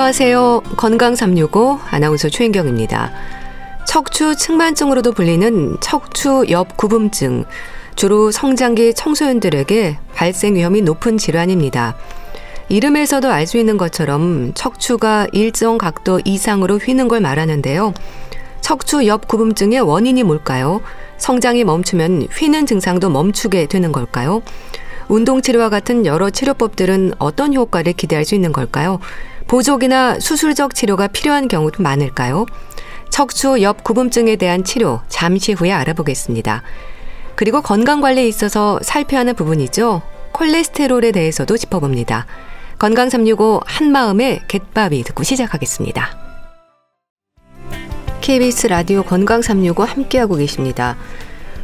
안녕하세요. 건강 365 아나운서 최인경입니다. 척추 측만증으로도 불리는 척추 옆구분증, 주로 성장기 청소년들에게 발생 위험이 높은 질환입니다. 이름에서도 알 수 있는 것처럼 척추가 일정 각도 이상으로 휘는 걸 말하는데요. 척추 옆구분증의 원인이 뭘까요? 성장이 멈추면 휘는 증상도 멈추게 되는 걸까요? 운동 치료와 같은 여러 치료법들은 어떤 효과를 기대할 수 있는 걸까요? 보조기나 수술적 치료가 필요한 경우도 많을까요? 척추 옆구분증에 대한 치료 잠시 후에 알아보겠습니다. 그리고 건강 관리에 있어서 살펴야 하는 부분이죠. 콜레스테롤에 대해서도 짚어봅니다. 건강 365 한마음의 갯밥이 듣고 시작하겠습니다. KBS 라디오 건강 365 함께하고 계십니다.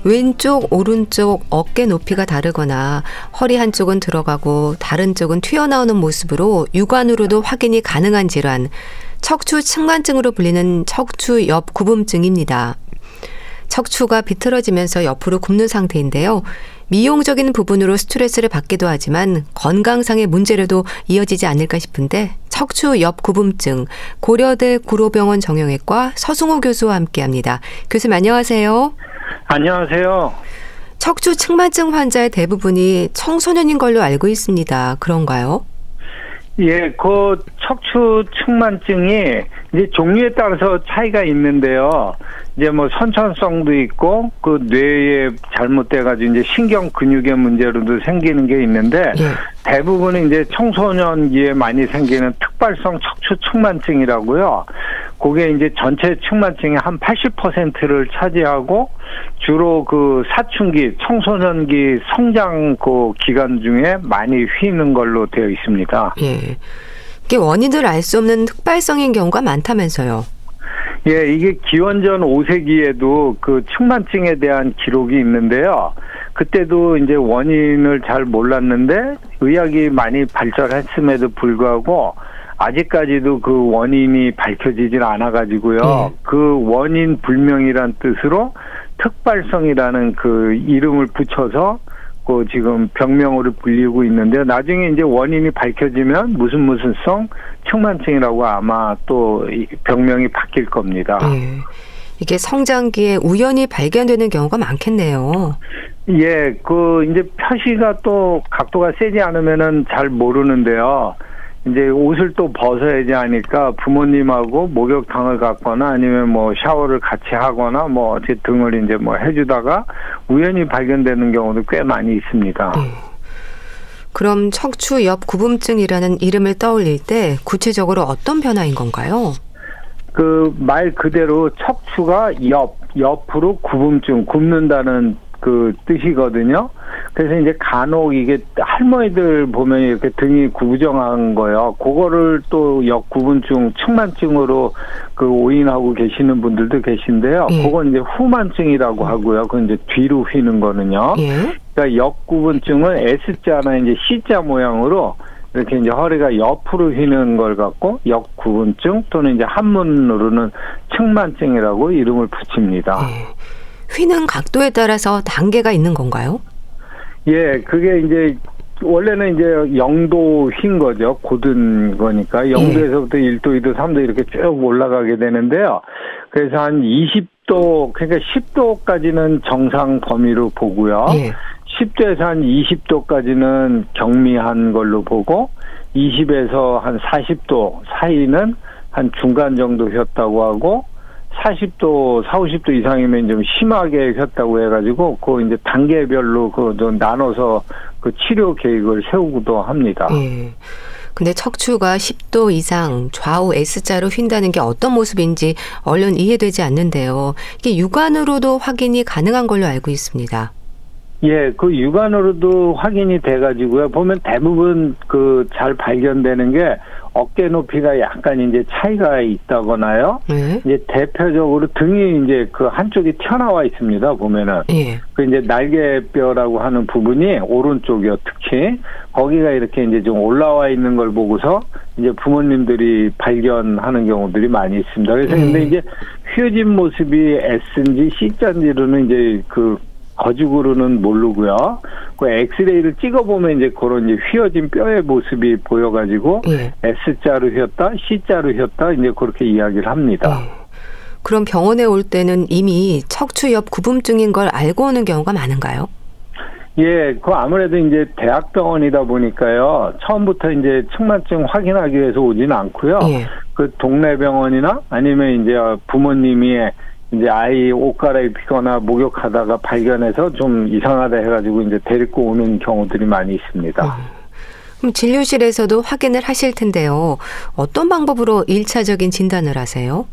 왼쪽, 오른쪽 어깨 높이가 다르거나 허리 한쪽은 들어가고 다른 쪽은 튀어나오는 모습으로 육안으로도 확인이 가능한 질환, 척추 측만증으로 불리는 척추 옆구분증입니다. 척추가 비틀어지면서 옆으로 굽는 상태인데요. 미용적인 부분으로 스트레스를 받기도 하지만 건강상의 문제로도 이어지지 않을까 싶은데 척추 옆구분증 고려대 구로병원 정형외과 서승호 교수와 함께합니다. 교수님 안녕하세요. 안녕하세요. 척추 측만증 환자의 대부분이 청소년인 걸로 알고 있습니다. 그런가요? 예, 그 척추 측만증이 이제 종류에 따라서 차이가 있는데요. 이제 뭐 선천성도 있고 그 뇌에 잘못돼가지고 이제 신경 근육의 문제로도 생기는 게 있는데 예. 대부분은 이제 청소년기에 많이 생기는 특발성 척추 측만증이라고요. 그게 이제 전체 측만증의 한 80%를 차지하고 주로 그 사춘기, 청소년기 성장 그 기간 중에 많이 휘는 걸로 되어 있습니다. 예. 이게 원인을 알 수 없는 특발성인 경우가 많다면서요. 예, 이게 기원전 5세기에도 그 측만증에 대한 기록이 있는데요. 그때도 이제 원인을 잘 몰랐는데 의학이 많이 발전했음에도 불구하고 아직까지도 그 원인이 밝혀지질 않아 가지고요. 네. 그 원인 불명이란 뜻으로 특발성이라는 그 이름을 붙여서 그 지금 병명으로 불리고 있는데 나중에 이제 원인이 밝혀지면 무슨 무슨 성 측만증이라고 아마 또 병명이 바뀔 겁니다. 네. 이게 성장기에 우연히 발견되는 경우가 많겠네요. 예, 그 이제 표시가 또 각도가 세지 않으면은 잘 모르는데요. 이제 옷을 또 벗어야지 하니까 부모님하고 목욕탕을 갔거나 아니면 뭐 샤워를 같이 하거나 뭐 어째 등을 이제 뭐 해주다가 우연히 발견되는 경우도 꽤 많이 있습니다. 네. 그럼 척추 옆 구분증이라는 이름을 떠올릴 때 구체적으로 어떤 변화인 건가요? 그 말 그대로 척추가 옆 옆으로 구분증 굽는다는 그 뜻이거든요. 그래서 이제 간혹 이게 할머니들 보면 이렇게 등이 구부정한 거요. 그거를 또 역구분증, 측만증으로 그 오인하고 계시는 분들도 계신데요. 예. 그건 이제 후만증이라고 하고요. 그건 이제 뒤로 휘는 거는요. 예. 그러니까 역구분증은 S자나 이제 C자 모양으로 이렇게 이제 허리가 옆으로 휘는 걸 갖고 역구분증 또는 이제 한문으로는 측만증이라고 이름을 붙입니다. 예. 휘는 각도에 따라서 단계가 있는 건가요? 예, 그게 이제 원래는 이제 영도 휜 거죠. 고든 거니까 0도에서부터 예. 1도, 2도, 3도 이렇게 쭉 올라가게 되는데요. 그래서 한 20도 그러니까 10도까지는 정상 범위로 보고요. 예. 10도에서 한 20도까지는 경미한 걸로 보고 20에서 한 40도 사이는 한 중간 정도 휘었다고 하고 40도, 4, 50도 이상이면 좀 심하게 폈다고 해가지고, 그 이제 단계별로 그 좀 나눠서 그 치료 계획을 세우기도 합니다. 예. 근데 척추가 10도 이상 좌우 S자로 휜다는 게 어떤 모습인지 얼른 이해되지 않는데요. 이게 육안으로도 확인이 가능한 걸로 알고 있습니다. 예, 그 육안으로도 확인이 돼가지고요. 보면 대부분 그 잘 발견되는 게 어깨 높이가 약간 이제 차이가 있다거나요. 네. 이제 대표적으로 등이 이제 그 한쪽이 튀어나와 있습니다. 보면은 예. 그 이제 날개뼈라고 하는 부분이 오른쪽이요. 특히 거기가 이렇게 이제 좀 올라와 있는 걸 보고서 이제 부모님들이 발견하는 경우들이 많이 있습니다. 그래서 예. 근데 이제 휘어진 모습이 S인지 C자인지로는 이제 그 거죽으로는 모르고요. 그 엑스레이를 찍어보면 이제 그런 이제 휘어진 뼈의 모습이 보여가지고 예. S자로 휘었다, C자로 휘었다 이제 그렇게 이야기를 합니다. 예. 그럼 병원에 올 때는 이미 척추 옆 구분증인 걸 알고 오는 경우가 많은가요? 예, 그 아무래도 이제 대학병원이다 보니까요. 처음부터 이제 측만증 확인하기 위해서 오지는 않고요. 예. 그 동네 병원이나 아니면 이제 부모님이 이제 아이 옷 갈아입히거나 목욕하다가 발견해서 좀 이상하다 해가지고 이제 데리고 오는 경우들이 많이 있습니다. 음. 그럼 진료실에서도 확인을 하실 텐데요. 어떤 방법으로 일차적인 진단을 하세요?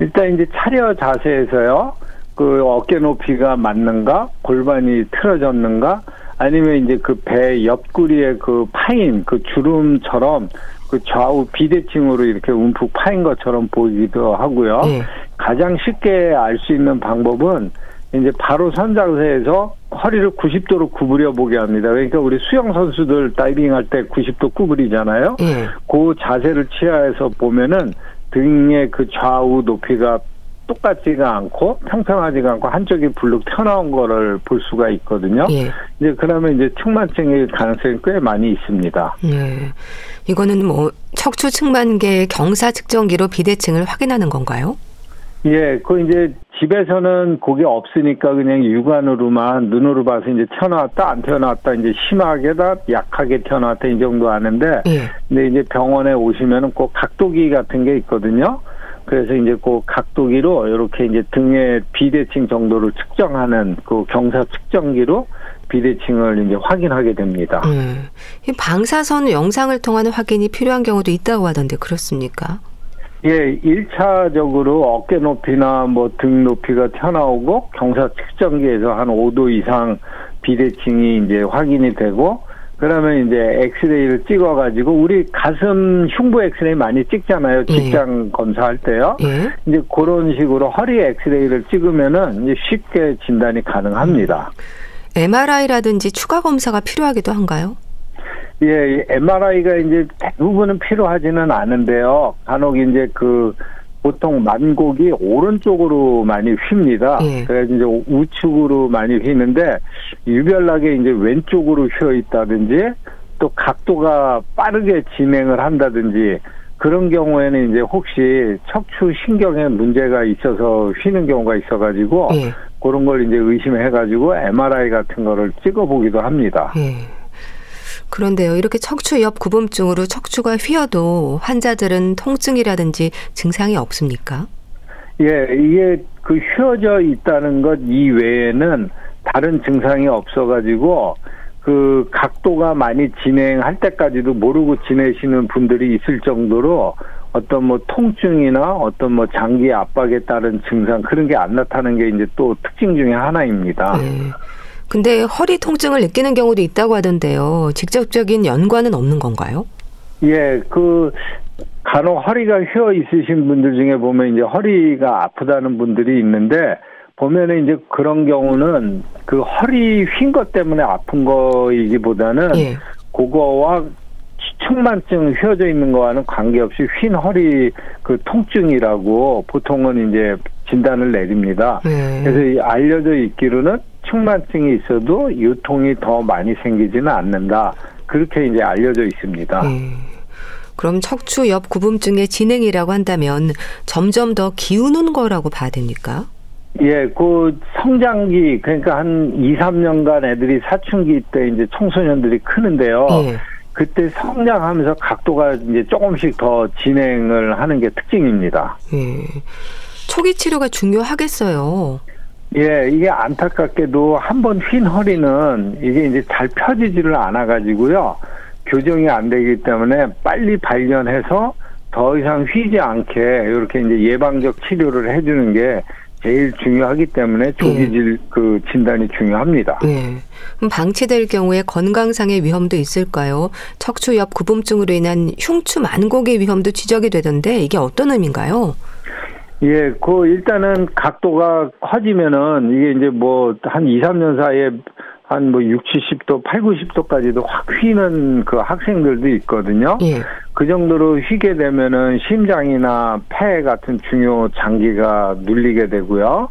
일단 이제 차려 자세에서요. 그 어깨 높이가 맞는가, 골반이 틀어졌는가, 아니면 이제 그 배 옆구리에 그 파인 그 주름처럼 그 좌우 비대칭으로 이렇게 움푹 파인 것처럼 보이기도 하고요. 예. 가장 쉽게 알 수 있는 방법은 이제 바로 선 자세에서 허리를 90도로 구부려 보게 합니다. 그러니까 우리 수영 선수들 다이빙 할 때 90도 구부리잖아요. 예. 그 자세를 취하해서 보면은 등의 그 좌우 높이가 똑같지가 않고 평평하지가 않고 한쪽이 불룩 튀어나온 거를 볼 수가 있거든요. 예. 이제 그러면 이제 측만증일 가능성이 꽤 많이 있습니다. 예. 이거는 뭐 척추 측만계 경사 측정기로 비대칭을 확인하는 건가요? 예, 그 이제 집에서는 그게 없으니까 그냥 육안으로만 눈으로 봐서 이제 튀어나왔다 안 튀어나왔다 이제 심하게다 약하게 튀어나왔다 이 정도 아는데 예. 근데 이제 병원에 오시면은 꼭 각도기 같은 게 있거든요. 그래서 이제 그 각도기로 이렇게 이제 등의 비대칭 정도를 측정하는 그 경사 측정기로 비대칭을 이제 확인하게 됩니다. 음. 이 방사선 영상을 통한 확인이 필요한 경우도 있다고 하던데 그렇습니까? 예, 1차적으로 어깨 높이나 뭐 등 높이가 튀어나오고 경사 측정기에서 한 5도 이상 비대칭이 이제 확인이 되고 그러면 이제 엑스레이를 찍어 가지고 우리 가슴 흉부 엑스레이 많이 찍잖아요. 예. 직장 검사할 때요. 예. 이제 그런 식으로 허리 엑스레이를 찍으면은 이제 쉽게 진단이 가능합니다. MRI라든지 추가 검사가 필요하기도 한가요? 예, MRI가 이제 대부분은 필요하지는 않은데요. 간혹 이제 그 보통 만곡이 오른쪽으로 많이 휩니다. 예. 그래서 이제 우측으로 많이 휘는데 유별나게 이제 왼쪽으로 휘어 있다든지 또 각도가 빠르게 진행을 한다든지 그런 경우에는 이제 혹시 척추 신경에 문제가 있어서 휘는 경우가 있어가지고 예. 그런 걸 이제 의심해가지고 MRI 같은 거를 찍어보기도 합니다. 예. 그런데요, 이렇게 척추 옆 구분증으로 척추가 휘어도 환자들은 통증이라든지 증상이 없습니까? 예, 이게 그 휘어져 있다는 것 이외에는 다른 증상이 없어가지고 그 각도가 많이 진행할 때까지도 모르고 지내시는 분들이 있을 정도로 어떤 뭐 통증이나 어떤 뭐 장기 압박에 따른 증상 그런 게 안 나타나는 게 이제 또 특징 중에 하나입니다. 예. 근데 허리 통증을 느끼는 경우도 있다고 하던데요. 직접적인 연관은 없는 건가요? 예, 그 간혹 허리가 휘어 있으신 분들 중에 보면 이제 허리가 아프다는 분들이 있는데 보면은 이제 그런 경우는 그 허리 휜 것 때문에 아픈 거이기보다는 예. 그거와 측만증 휘어져 있는 거와는 관계없이 휜 허리 그 통증이라고 보통은 이제 진단을 내립니다. 네. 그래서 이 알려져 있기로는 측만증이 있어도 유통이 더 많이 생기지는 않는다. 그렇게 이제 알려져 있습니다. 예. 그럼 척추 옆 구분증의 진행이라고 한다면 점점 더 기우는 거라고 봐야 됩니까? 예, 그 성장기 그러니까 한 2, 3년간 애들이 사춘기 때 이제 청소년들이 크는데요. 예. 그때 성장하면서 각도가 이제 조금씩 더 진행을 하는 게 특징입니다. 예. 초기 치료가 중요하겠어요. 예, 이게 안타깝게도 한 번 휜 허리는 이게 이제 잘 펴지지를 않아 가지고요. 교정이 안 되기 때문에 빨리 발견해서 더 이상 휘지 않게 이렇게 이제 예방적 치료를 해주는 게 제일 중요하기 때문에 조기질 그 진단이 중요합니다. 예. 그럼 방치될 경우에 건강상의 위험도 있을까요? 척추 옆 구분증으로 인한 흉추 만곡의 위험도 지적이 되던데 이게 어떤 의미인가요? 예, 그 일단은 각도가 커지면은 이게 이제 뭐 한 2, 3년 사이에 한 뭐 6, 70도, 8, 90도까지도 확 휘는 그 학생들도 있거든요. 예. 그 정도로 휘게 되면은 심장이나 폐 같은 중요 장기가 눌리게 되고요.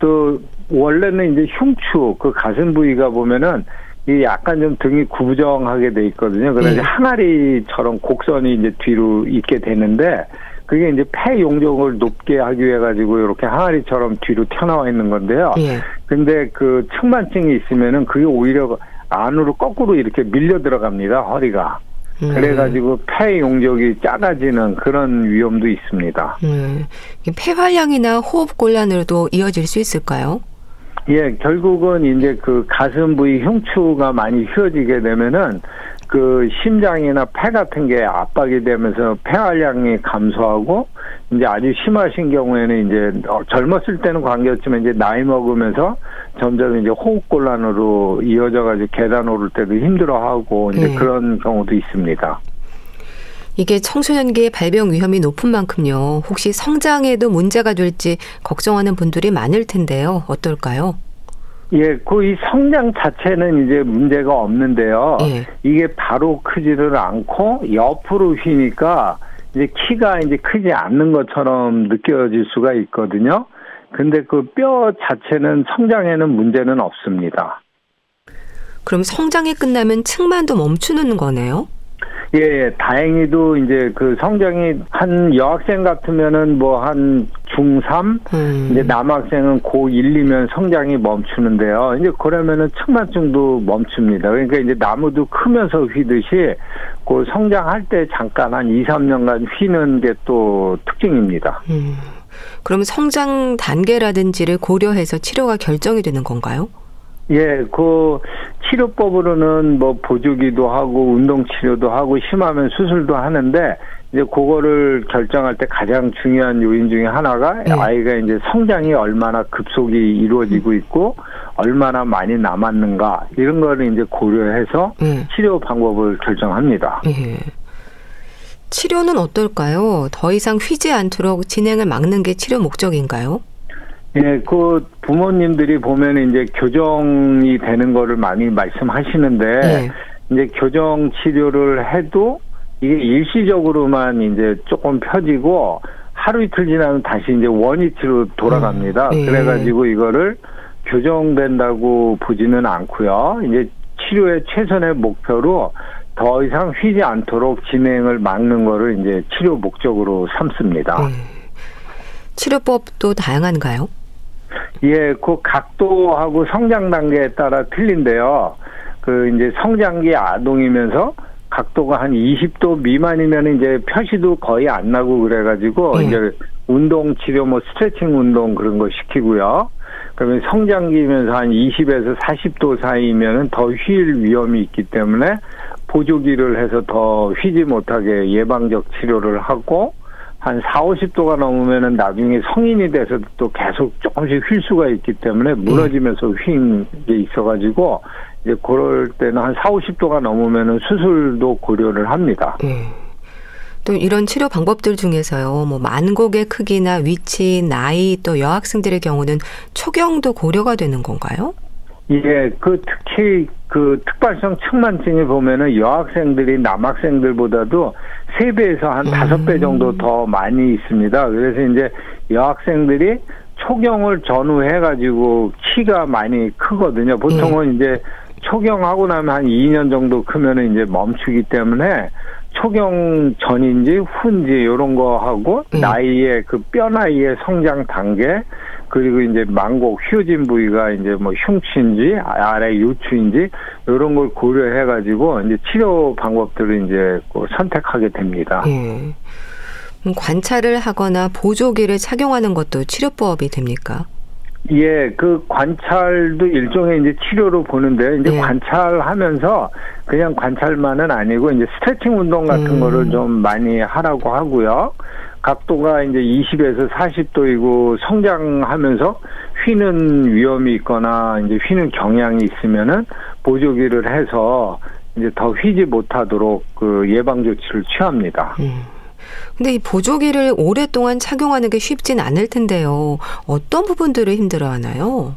또 원래는 이제 흉추 그 가슴 부위가 보면은 이 약간 좀 등이 구부정하게 돼 있거든요. 그래서 예. 항아리처럼 곡선이 이제 뒤로 있게 되는데 그게 이제 폐 용적을 높게 하기 위해 가지고 이렇게 항아리처럼 뒤로 튀어나와 있는 건데요. 예. 근데 그 측만증이 있으면은 그게 오히려 안으로 거꾸로 이렇게 밀려 들어갑니다. 허리가. 음. 그래가지고 폐 용적이 작아지는 그런 위험도 있습니다. 음, 폐활량이나 호흡 곤란으로도 이어질 수 있을까요? 예, 결국은 이제 그 가슴 부위 흉추가 많이 휘어지게 되면은 그 심장이나 폐 같은 게 압박이 되면서 폐활량이 감소하고 이제 아주 심하신 경우에는 이제 어, 젊었을 때는 관계없지만 이제 나이 먹으면서 점점 이제 호흡 곤란으로 이어져 가지고 계단 오를 때도 힘들어하고 이제 네. 그런 경우도 있습니다. 이게 청소년기의 발병 위험이 높은 만큼요. 혹시 성장에도 문제가 될지 걱정하는 분들이 많을 텐데요. 어떨까요? 예, 그 이 성장 자체는 이제 문제가 없는데요. 예. 이게 바로 크지를 않고 옆으로 휘니까 이제 키가 이제 크지 않는 것처럼 느껴질 수가 있거든요. 근데 그 뼈 자체는 성장에는 문제는 없습니다. 그럼 성장이 끝나면 층만도 멈추는 거네요? 예, 예, 다행히도 이제 그 성장이 한 여학생 같으면은 뭐 한 중3 음. 이제 남학생은 고1, 2면 성장이 멈추는데요. 이제 그러면은 측만증도 멈춥니다. 그러니까 이제 나무도 크면서 휘듯이 그 성장할 때 잠깐 한 2, 3년간 휘는 게 또 특징입니다. 음. 그럼 성장 단계라든지를 고려해서 치료가 결정이 되는 건가요? 예, 그 치료법으로는 뭐 보조기도 하고 운동 치료도 하고 심하면 수술도 하는데 이제 그거를 결정할 때 가장 중요한 요인 중에 하나가 네. 아이가 이제 성장이 얼마나 급속히 이루어지고 있고 얼마나 많이 남았는가 이런 거를 이제 고려해서 예. 치료 방법을 결정합니다. 예. 치료는 어떨까요? 더 이상 휘지 않도록 진행을 막는 게 치료 목적인가요? 예, 그 부모님들이 보면 이제 교정이 되는 거를 많이 말씀하시는데 예. 이제 교정 치료를 해도 이게 일시적으로만 이제 조금 펴지고 하루 이틀 지나면 다시 이제 원위치로 돌아갑니다. 음, 예. 그래가지고 이거를 교정된다고 보지는 않고요. 이제 치료의 최선의 목표로 더 이상 휘지 않도록 진행을 막는 거를 이제 치료 목적으로 삼습니다. 예. 치료법도 다양한가요? 예, 그 각도하고 성장 단계에 따라 틀린데요. 그 이제 성장기 아동이면서 각도가 한 20도 미만이면 이제 표시도 거의 안 나고 그래가지고 예. 이제 운동 치료 뭐 스트레칭 운동 그런 거 시키고요. 그러면 성장기면서 한 20에서 40도 사이면은 더휠 위험이 있기 때문에 보조기를 해서 더 휘지 못하게 예방적 치료를 하고 한 4, 50도가 넘으면은 나중에 성인이 돼서도 또 계속 조금씩 휠 수가 있기 때문에 무너지면서 휜 게 있어가지고 이제 그럴 때는 한 4, 50도가 넘으면은 수술도 고려를 합니다. 예. 또 이런 치료 방법들 중에서요, 뭐 만곡의 크기나 위치, 나이, 또 여학생들의 경우는 초경도 고려가 되는 건가요? 예, 그 특히 그 특발성 측만증이 보면은 여학생들이 남학생들보다도 세배에서한 음. 다섯 배 정도 더 많이 있습니다. 그래서 이제 여학생들이 초경을 전후해가지고 키가 많이 크거든요. 보통은 이제 초경하고 나면 한 2년 정도 크면은 이제 멈추기 때문에 초경 전인지 후인지 이런 거 하고 음. 나이의 그 뼈 나이의 성장 단계 그리고 이제 망곡 휘어진 부위가 이제 뭐 흉추인지 아래 요추인지 이런 걸 고려해 가지고 이제 치료 방법들을 이제 그 선택하게 됩니다. 예. 음, 관찰을 하거나 보조기를 착용하는 것도 치료법이 됩니까? 예, 그 관찰도 일종의 이제 치료로 보는데 이제 예. 관찰하면서 그냥 관찰만은 아니고 이제 스트레칭 운동 같은 음. 거를 좀 많이 하라고 하고요. 각도가 이제 20에서 40도이고 성장하면서 휘는 위험이 있거나 이제 휘는 경향이 있으면은 보조기를 해서 이제 더 휘지 못하도록 그 예방 조치를 취합니다. 음. 근데 이 보조기를 오랫동안 착용하는 게 쉽진 않을 텐데요. 어떤 부분들을 힘들어 하나요?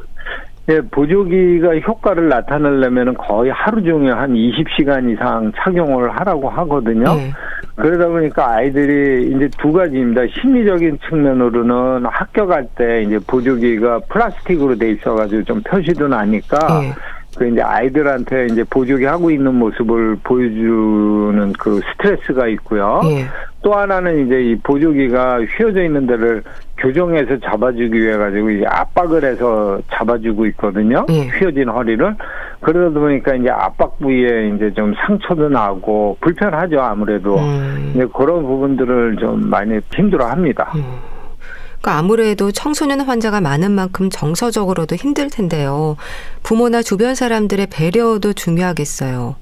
예, 보조기가 효과를 나타내려면 거의 하루 종일 한 20시간 이상 착용을 하라고 하거든요. 예. 그러다 보니까 아이들이 이제 두 가지입니다. 심리적인 측면으로는 학교 갈 때 이제 보조기가 플라스틱으로 돼 있어가지고 좀 표시도 나니까 예. 그 이제 아이들한테 이제 보조기 하고 있는 모습을 보여주는 그 스트레스가 있고요. 예. 또 하나는 이제 이 보조기가 휘어져 있는 데를 교정해서 잡아주기 위해 가지고 이제 압박을 해서 잡아주고 있거든요. 예. 휘어진 허리를 그러다 보니까 이제 압박 부위에 이제 좀 상처도 나고 불편하죠 아무래도. 음. 이제 그런 부분들을 좀 많이 힘들어합니다. 그러니까 아무래도 청소년 환자가 많은 만큼 정서적으로도 힘들 텐데요. 부모나 주변 사람들의 배려도 중요하겠어요.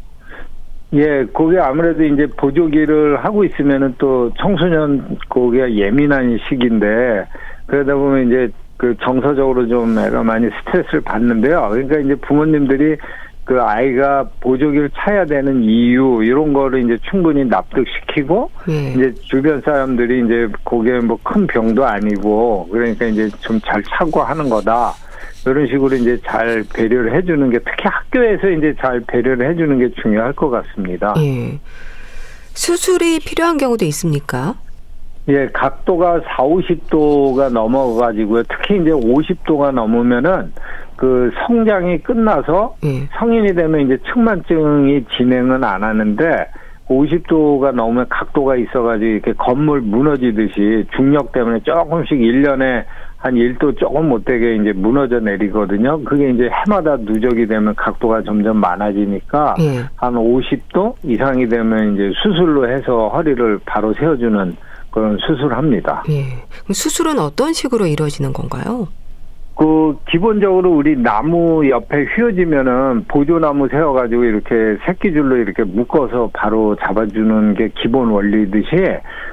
예, 그게 아무래도 이제 보조기를 하고 있으면은 또 청소년 그게 예민한 시기인데 그러다 보면 이제 그 정서적으로 좀 애가 많이 스트레스를 받는데요. 그러니까 이제 부모님들이 그 아이가 보조기를 차야 되는 이유 이런 거를 이제 충분히 납득시키고 예. 이제 주변 사람들이 이제 그게 뭐 큰 병도 아니고 그러니까 이제 좀 잘 차고 하는 거다. 이런 식으로 이제 잘 배려를 해주는 게 특히 학교에서 이제 잘 배려를 해주는 게 중요할 것 같습니다. 예. 수술이 필요한 경우도 있습니까? 예, 각도가 4, 50도가 넘어가지고요. 특히 이제 50도가 넘으면은 그 성장이 끝나서 예. 성인이 되면 이제 측만증이 진행은 안 하는데 50도가 넘으면 각도가 있어가지고 이렇게 건물 무너지듯이 중력 때문에 조금씩 1년에 한 1도 조금 못 되게 이제 무너져 내리거든요. 그게 이제 해마다 누적이 되면 각도가 점점 많아지니까 예. 한 50도 이상이 되면 이제 수술로 해서 허리를 바로 세워주는 그런 수술합니다. 예. 그럼 수술은 어떤 식으로 이루어지는 건가요? 그 기본적으로 우리 나무 옆에 휘어지면은 보조나무 세워가지고 이렇게 새끼줄로 이렇게 묶어서 바로 잡아주는 게 기본 원리듯이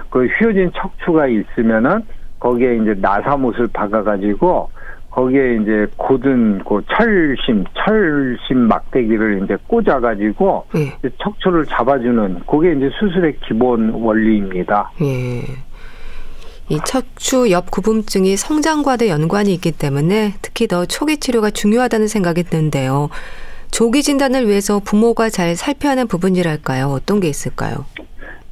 그 휘어진 척추가 있으면은 거기에 이제 나사못을 박아가지고 거기에 이제 곧은 그 철심 철심 막대기를 이제 꽂아가지고 예. 척추를 잡아주는 그게 이제 수술의 기본 원리입니다. 예. 이 척추 옆 구분증이 성장과도 연관이 있기 때문에 특히 더 초기 치료가 중요하다는 생각이 드는데요. 조기 진단을 위해서 부모가 잘 살펴야 하는 부분이랄까요? 어떤 게 있을까요?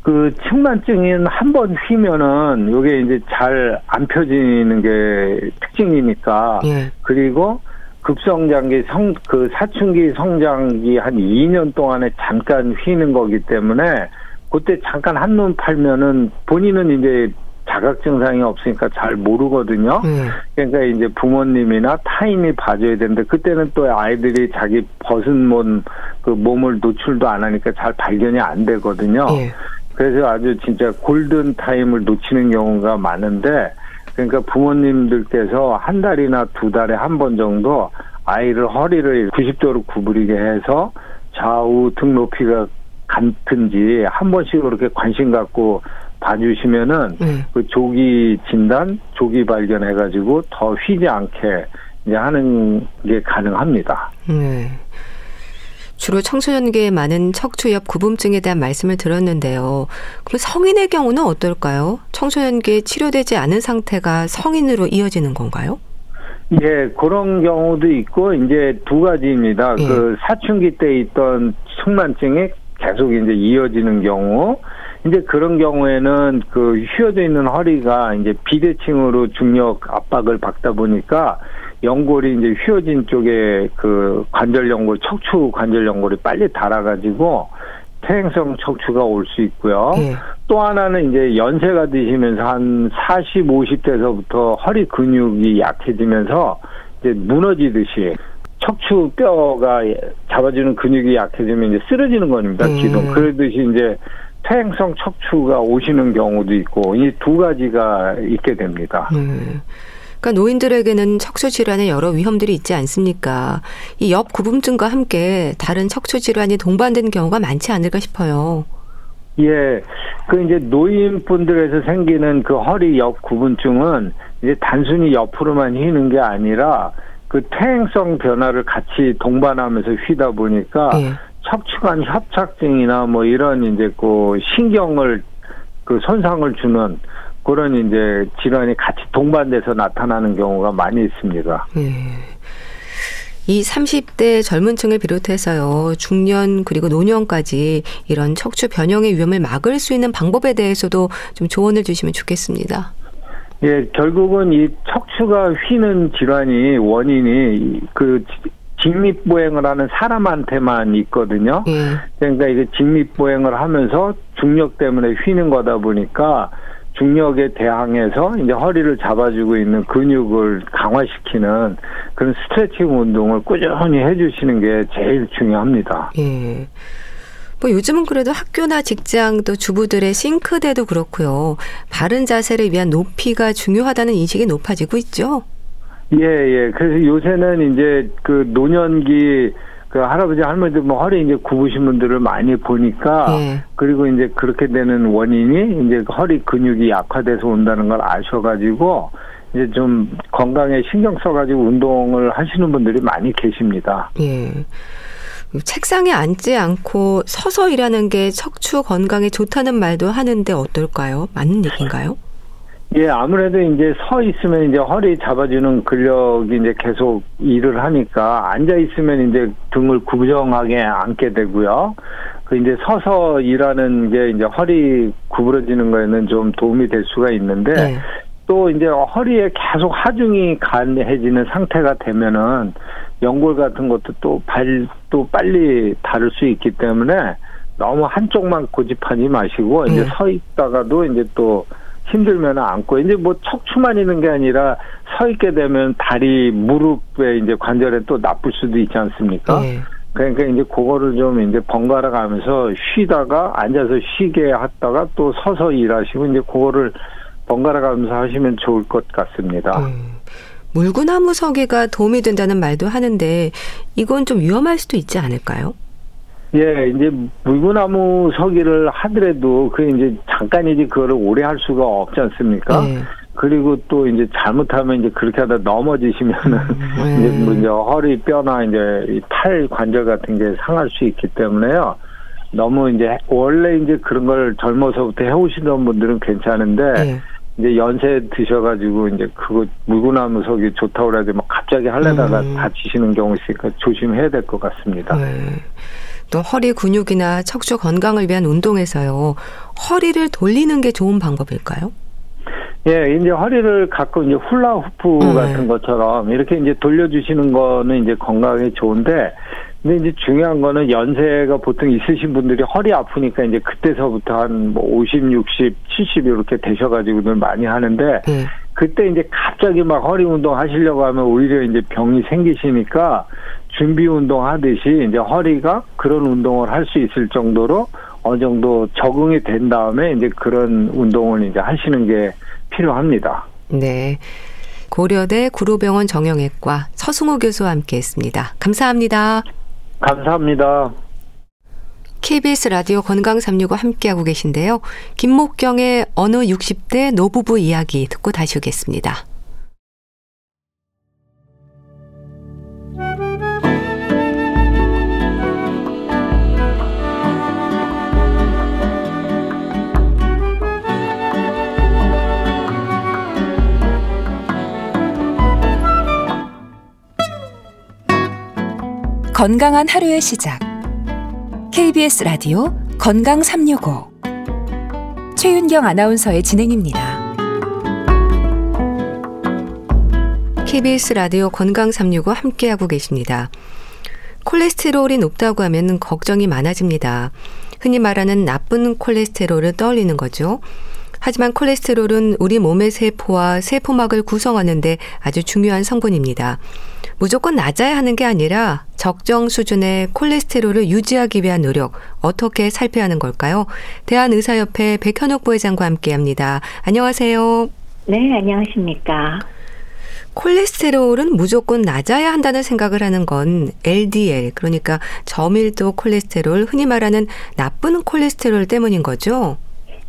그 측만증은 한 번 휘면은 요게 이제 잘 안 펴지는 게 특징이니까 예. 그리고 급성장기 성 그 사춘기 성장기 한 2년 동안에 잠깐 휘는 거기 때문에 그때 잠깐 한눈 팔면은 본인은 이제 자각 증상이 없으니까 잘 모르거든요. 예. 그러니까 이제 부모님이나 타인이 봐줘야 되는데 그때는 또 아이들이 자기 벗은 몸 그 몸을 노출도 안 하니까 잘 발견이 안 되거든요. 예. 그래서 아주 진짜 골든 타임을 놓치는 경우가 많은데 그러니까 부모님들께서 한 달이나 두 달에 한 번 정도 아이를 허리를 90도로 구부리게 해서 좌우 등 높이가 같은지 한 번씩 그렇게 관심 갖고 봐주시면은 예. 그 조기 진단, 조기 발견해가지고 더 휘지 않게 이제 하는 게 가능합니다. 네. 주로 청소년기에 많은 척추 옆 구분증에 대한 말씀을 들었는데요. 그럼 성인의 경우는 어떨까요? 청소년기에 치료되지 않은 상태가 성인으로 이어지는 건가요? 예, 그런 경우도 있고 이제 두 가지입니다. 예. 그 사춘기 때 있던 측만증이 계속 이제 이어지는 경우, 이제 그런 경우에는 그 휘어져 있는 허리가 이제 비대칭으로 중력 압박을 받다 보니까 연골이 이제 휘어진 쪽에 그 관절 연골, 척추 관절 연골이 빨리 닳아가지고 퇴행성 척추가 올 수 있고요. 예. 또 하나는 이제 연세가 드시면서 한 40, 50대서부터 허리 근육이 약해지면서 이제 무너지듯이 척추 뼈가 잡아주는 근육이 약해지면 이제 쓰러지는 겁니다. 음. 기둥. 그러듯이 이제 퇴행성 척추가 오시는 경우도 있고 이 두 가지가 있게 됩니다. 음. 그러니까 노인들에게는 척추 질환의 여러 위험들이 있지 않습니까? 이 옆 구분증과 함께 다른 척추 질환이 동반되는 경우가 많지 않을까 싶어요. 예, 그 이제 노인분들에서 생기는 그 허리 옆 구분증은 이제 단순히 옆으로만 휘는 게 아니라 그 퇴행성 변화를 같이 동반하면서 휘다 보니까 예. 척추관 협착증이나 뭐 이런 이제 그 신경을 그 손상을 주는 그런 이제 질환이 같이 동반돼서 나타나는 경우가 많이 있습니다. 예. 이 30대 젊은 층을 비롯해서요, 중년 그리고 노년까지 이런 척추 변형의 위험을 막을 수 있는 방법에 대해서도 좀 조언을 주시면 좋겠습니다. 예, 결국은 이 척추가 휘는 질환이 원인이 그 직립보행을 하는 사람한테만 있거든요. 예. 그러니까 이게 직립보행을 하면서 중력 때문에 휘는 거다 보니까 중력에 대항해서 이제 허리를 잡아주고 있는 근육을 강화시키는 그런 스트레칭 운동을 꾸준히 해주시는 게 제일 중요합니다. 예. 뭐 요즘은 그래도 학교나 직장 또 주부들의 싱크대도 그렇고요. 바른 자세를 위한 높이가 중요하다는 인식이 높아지고 있죠. 예, 예. 그래서 요새는 이제 그 노년기 그 할아버지 할머니들 뭐 허리 이제 굽으신 분들을 많이 보니까 예. 그리고 이제 그렇게 되는 원인이 이제 허리 근육이 약화돼서 온다는 걸 아셔가지고 이제 좀 건강에 신경 써가지고 운동을 하시는 분들이 많이 계십니다. 예. 책상에 앉지 않고 서서 일하는 게 척추 건강에 좋다는 말도 하는데 어떨까요? 맞는 얘기인가요? 예, 아무래도 이제 서 있으면 이제 허리 잡아주는 근력이 이제 계속 일을 하니까 앉아 있으면 이제 등을 구부정하게 앉게 되고요. 그 이제 서서 일하는 게 이제 허리 구부러지는 거에는 좀 도움이 될 수가 있는데 네. 또 이제 허리에 계속 하중이 가해지는 상태가 되면은 연골 같은 것도 또 발또 빨리 다를 수 있기 때문에 너무 한쪽만 고집하지 마시고 이제 네. 서 있다가도 이제 또 힘들면 안고 이제 뭐 척추만 있는 게 아니라 서 있게 되면 다리 무릎에 이제 관절에 또 나쁠 수도 있지 않습니까? 네. 그러니까 이제 그거를 좀 이제 번갈아 가면서 쉬다가 앉아서 쉬게 하다가 또 서서 일하시고 이제 그거를 번갈아 가면서 하시면 좋을 것 같습니다. 음. 물구나무 서기가 도움이 된다는 말도 하는데 이건 좀 위험할 수도 있지 않을까요? 예, 이제 물구나무 서기를 하더라도 그 이제 잠깐이지 그거를 오래 할 수가 없지 않습니까? 네. 그리고 또 이제 잘못하면 이제 그렇게 하다 넘어지시면은 네. 이제 뭐 이제 허리 뼈나 이제 팔 관절 같은 게 상할 수 있기 때문에요. 너무 이제 원래 이제 그런 걸 젊어서부터 해오시던 분들은 괜찮은데 네. 이제 연세 드셔가지고 이제 그거 물구나무 석이 좋다고 그래도 막 갑자기 할래다가 음. 다치시는 경우 있으니까 조심해야 될 것 같습니다. 네. 또 허리 근육이나 척추 건강을 위한 운동에서요. 허리를 돌리는 게 좋은 방법일까요? 예, 이제 허리를 가끔 이제 훌라후프 음. 같은 것처럼 이렇게 이제 돌려주시는 거는 이제 건강에 좋은데, 근데 이제 중요한 거는 연세가 보통 있으신 분들이 허리 아프니까 이제 그때서부터 한 뭐 50, 60, 70 이렇게 되셔가지고는 많이 하는데, 음. 그때 이제 갑자기 막 허리 운동 하시려고 하면 오히려 이제 병이 생기시니까 준비 운동 하듯이 이제 허리가 그런 운동을 할 수 있을 정도로 어느 정도 적응이 된 다음에 이제 그런 운동을 이제 하시는 게 필요합니다. 네. 고려대 구로병원 정형외과 서승호 교수와 함께 했습니다. 감사합니다. 감사합니다. KBS 라디오 건강 365 함께하고 계신데요. 김목경의 어느 60대 노부부 이야기 듣고 다시 오겠습니다. 건강한 하루의 시작. KBS 라디오 건강 365. 최윤경 아나운서의 진행입니다. KBS 라디오 건강 365 함께하고 계십니다. 콜레스테롤이 높다고 하면 걱정이 많아집니다. 흔히 말하는 나쁜 콜레스테롤을 떠올리는 거죠. 하지만 콜레스테롤은 우리 몸의 세포와 세포막을 구성하는데 아주 중요한 성분입니다. 무조건 낮아야 하는 게 아니라 적정 수준의 콜레스테롤을 유지하기 위한 노력 어떻게 살펴야 하는 걸까요? 대한의사협회 백현옥 부회장과 함께합니다. 안녕하세요. 네, 안녕하십니까. 콜레스테롤은 무조건 낮아야 한다는 생각을 하는 건 LDL, 그러니까 저밀도 콜레스테롤, 흔히 말하는 나쁜 콜레스테롤 때문인 거죠?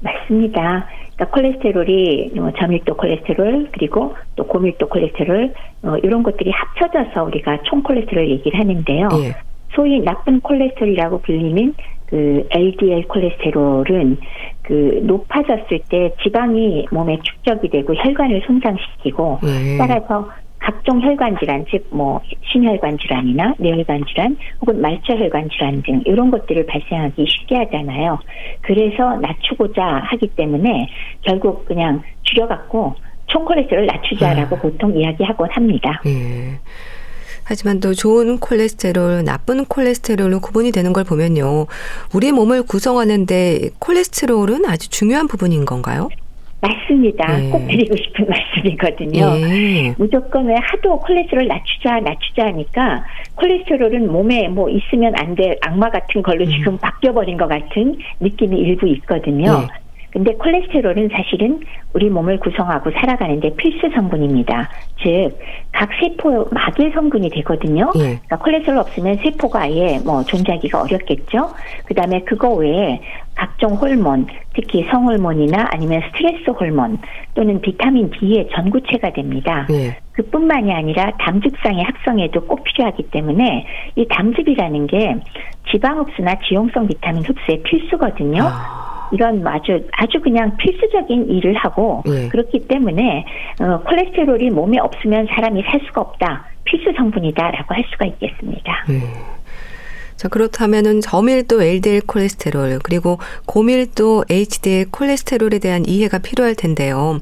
맞습니다. 그러니까 콜레스테롤이 어, 저밀도 콜레스테롤 그리고 또 고밀도 콜레스테롤 어, 이런 것들이 합쳐져서 우리가 총 콜레스테롤 얘기를 하는데요. 예. 소위 나쁜 콜레스테롤이라고 불리는 그 LDL 콜레스테롤은 그 높아졌을 때 지방이 몸에 축적이 되고 혈관을 손상시키고 예. 따라서 각종 혈관 질환, 즉 뭐 심혈관 질환이나 뇌혈관 질환 혹은 말초혈관 질환 등 이런 것들을 발생하기 쉽게 하잖아요. 그래서 낮추고자 하기 때문에 결국 그냥 줄여갖고 총콜레스테롤 낮추자라고 아. 보통 이야기하곤 합니다. 예. 하지만 또 좋은 콜레스테롤, 나쁜 콜레스테롤로 구분이 되는 걸 보면요. 우리 몸을 구성하는데 콜레스테롤은 아주 중요한 부분인 건가요? 맞습니다. 네. 꼭 드리고 싶은 말씀이거든요. 네. 무조건 왜 하도 콜레스테롤 낮추자 낮추자 하니까 콜레스테롤은 몸에 뭐 있으면 안 될 악마 같은 걸로 음. 지금 바뀌어버린 것 같은 느낌이 일부 있거든요. 네. 근데 콜레스테롤은 사실은 우리 몸을 구성하고 살아가는데 필수 성분입니다. 즉, 각 세포 막일 성분이 되거든요. 예. 그러니까 콜레스테롤 없으면 세포가 아예 뭐 존재하기가 어렵겠죠. 그 다음에 그거 외에 각종 호르몬, 특히 성호르몬이나 아니면 스트레스 호르몬 또는 비타민 D의 전구체가 됩니다. 예. 그뿐만이 아니라 담즙상의 합성에도 꼭 필요하기 때문에 이 담즙이라는 게 지방 흡수나 지용성 비타민 흡수에 필수거든요. 아. 이런 아주 아주 그냥 필수적인 일을 하고 네. 그렇기 때문에 어, 콜레스테롤이 몸에 없으면 사람이 살 수가 없다. 필수 성분이다라고 할 수가 있겠습니다. 네. 자, 그렇다면은 저밀도 LDL 콜레스테롤 그리고 고밀도 HDL 콜레스테롤에 대한 이해가 필요할 텐데요.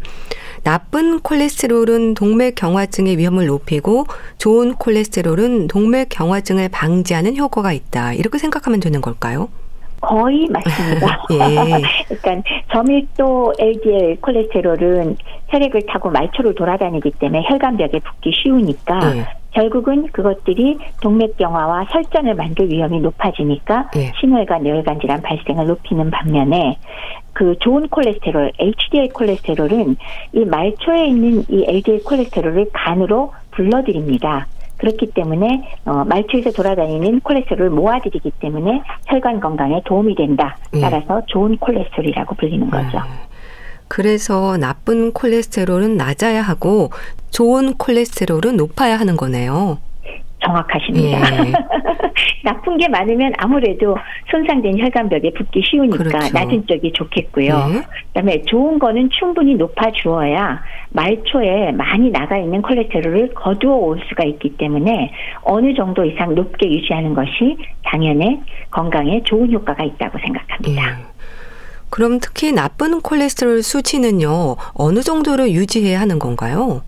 나쁜 콜레스테롤은 동맥 경화증의 위험을 높이고 좋은 콜레스테롤은 동맥 경화증을 방지하는 효과가 있다. 이렇게 생각하면 되는 걸까요? 거의 맞습니다. 예. 그러니까 저밀도 LDL 콜레스테롤은 혈액을 타고 말초를 돌아다니기 때문에 혈관벽에 붙기 쉬우니까 예. 결국은 그것들이 동맥경화와 혈전을 만들 위험이 높아지니까 예. 심혈관 뇌혈관 질환 발생을 높이는 반면에 그 좋은 콜레스테롤 HDL 콜레스테롤은 이 말초에 있는 이 LDL 콜레스테롤을 간으로 불러들입니다. 그렇기 때문에 어, 말초에서 돌아다니는 콜레스테롤을 모아들이기 때문에 혈관 건강에 도움이 된다. 예. 따라서 네. 좋은 콜레스테롤이라고 불리는 거죠. 네. 그래서 나쁜 콜레스테롤은 낮아야 하고 좋은 콜레스테롤은 높아야 하는 거네요. 정확하십니다. 예. 나쁜 게 많으면 아무래도 손상된 혈관벽에 붙기 쉬우니까 그렇죠. 낮은 쪽이 좋겠고요. 예. 그다음에 좋은 거는 충분히 높아 주어야 말초에 많이 나가 있는 콜레스테롤을 거두어 올 수가 있기 때문에 어느 정도 이상 높게 유지하는 것이 당연히 건강에 좋은 효과가 있다고 생각합니다. 예. 그럼 특히 나쁜 콜레스테롤 수치는요 어느 정도로 유지해야 하는 건가요?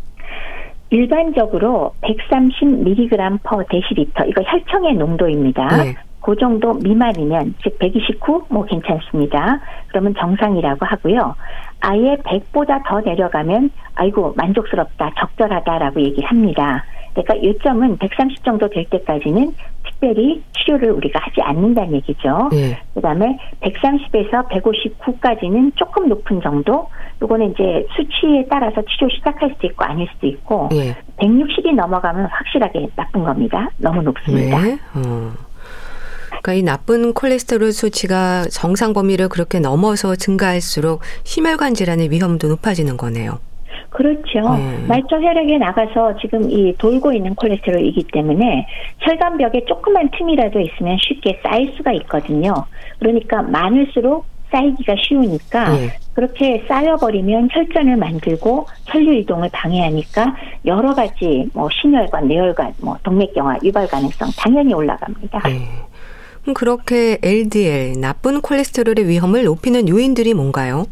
일반적으로 130mg per 데시리터 이거 혈청의 농도입니다. 네. 그 정도 미만이면 즉 129 뭐 괜찮습니다. 그러면 정상이라고 하고요. 아예 100보다 더 내려가면 아이고 만족스럽다 적절하다라고 얘기를 합니다. 그러니까 요점은 130 정도 될 때까지는 특별히 치료를 우리가 하지 않는다는 얘기죠. 네. 그다음에 130에서 159까지는 조금 높은 정도. 요거는 이제 수치에 따라서 치료 시작할 수도 있고 아닐 수도 있고 네. 160이 넘어가면 확실하게 나쁜 겁니다. 너무 높습니다. 네. 어. 그러니까 이 나쁜 콜레스테롤 수치가 정상 범위를 그렇게 넘어서 증가할수록 심혈관 질환의 위험도 높아지는 거네요. 그렇죠. 네. 말초 혈액에 나가서 지금 이 돌고 있는 콜레스테롤이기 때문에 혈관벽에 조그만 틈이라도 있으면 쉽게 쌓일 수가 있거든요. 그러니까 많을수록 쌓이기가 쉬우니까 네. 그렇게 쌓여버리면 혈전을 만들고 혈류 이동을 방해하니까 여러 가지 뭐 심혈관, 뇌혈관, 뭐 동맥경화 유발 가능성 당연히 올라갑니다. 네. 그렇게 LDL 나쁜 콜레스테롤의 위험을 높이는 요인들이 뭔가요?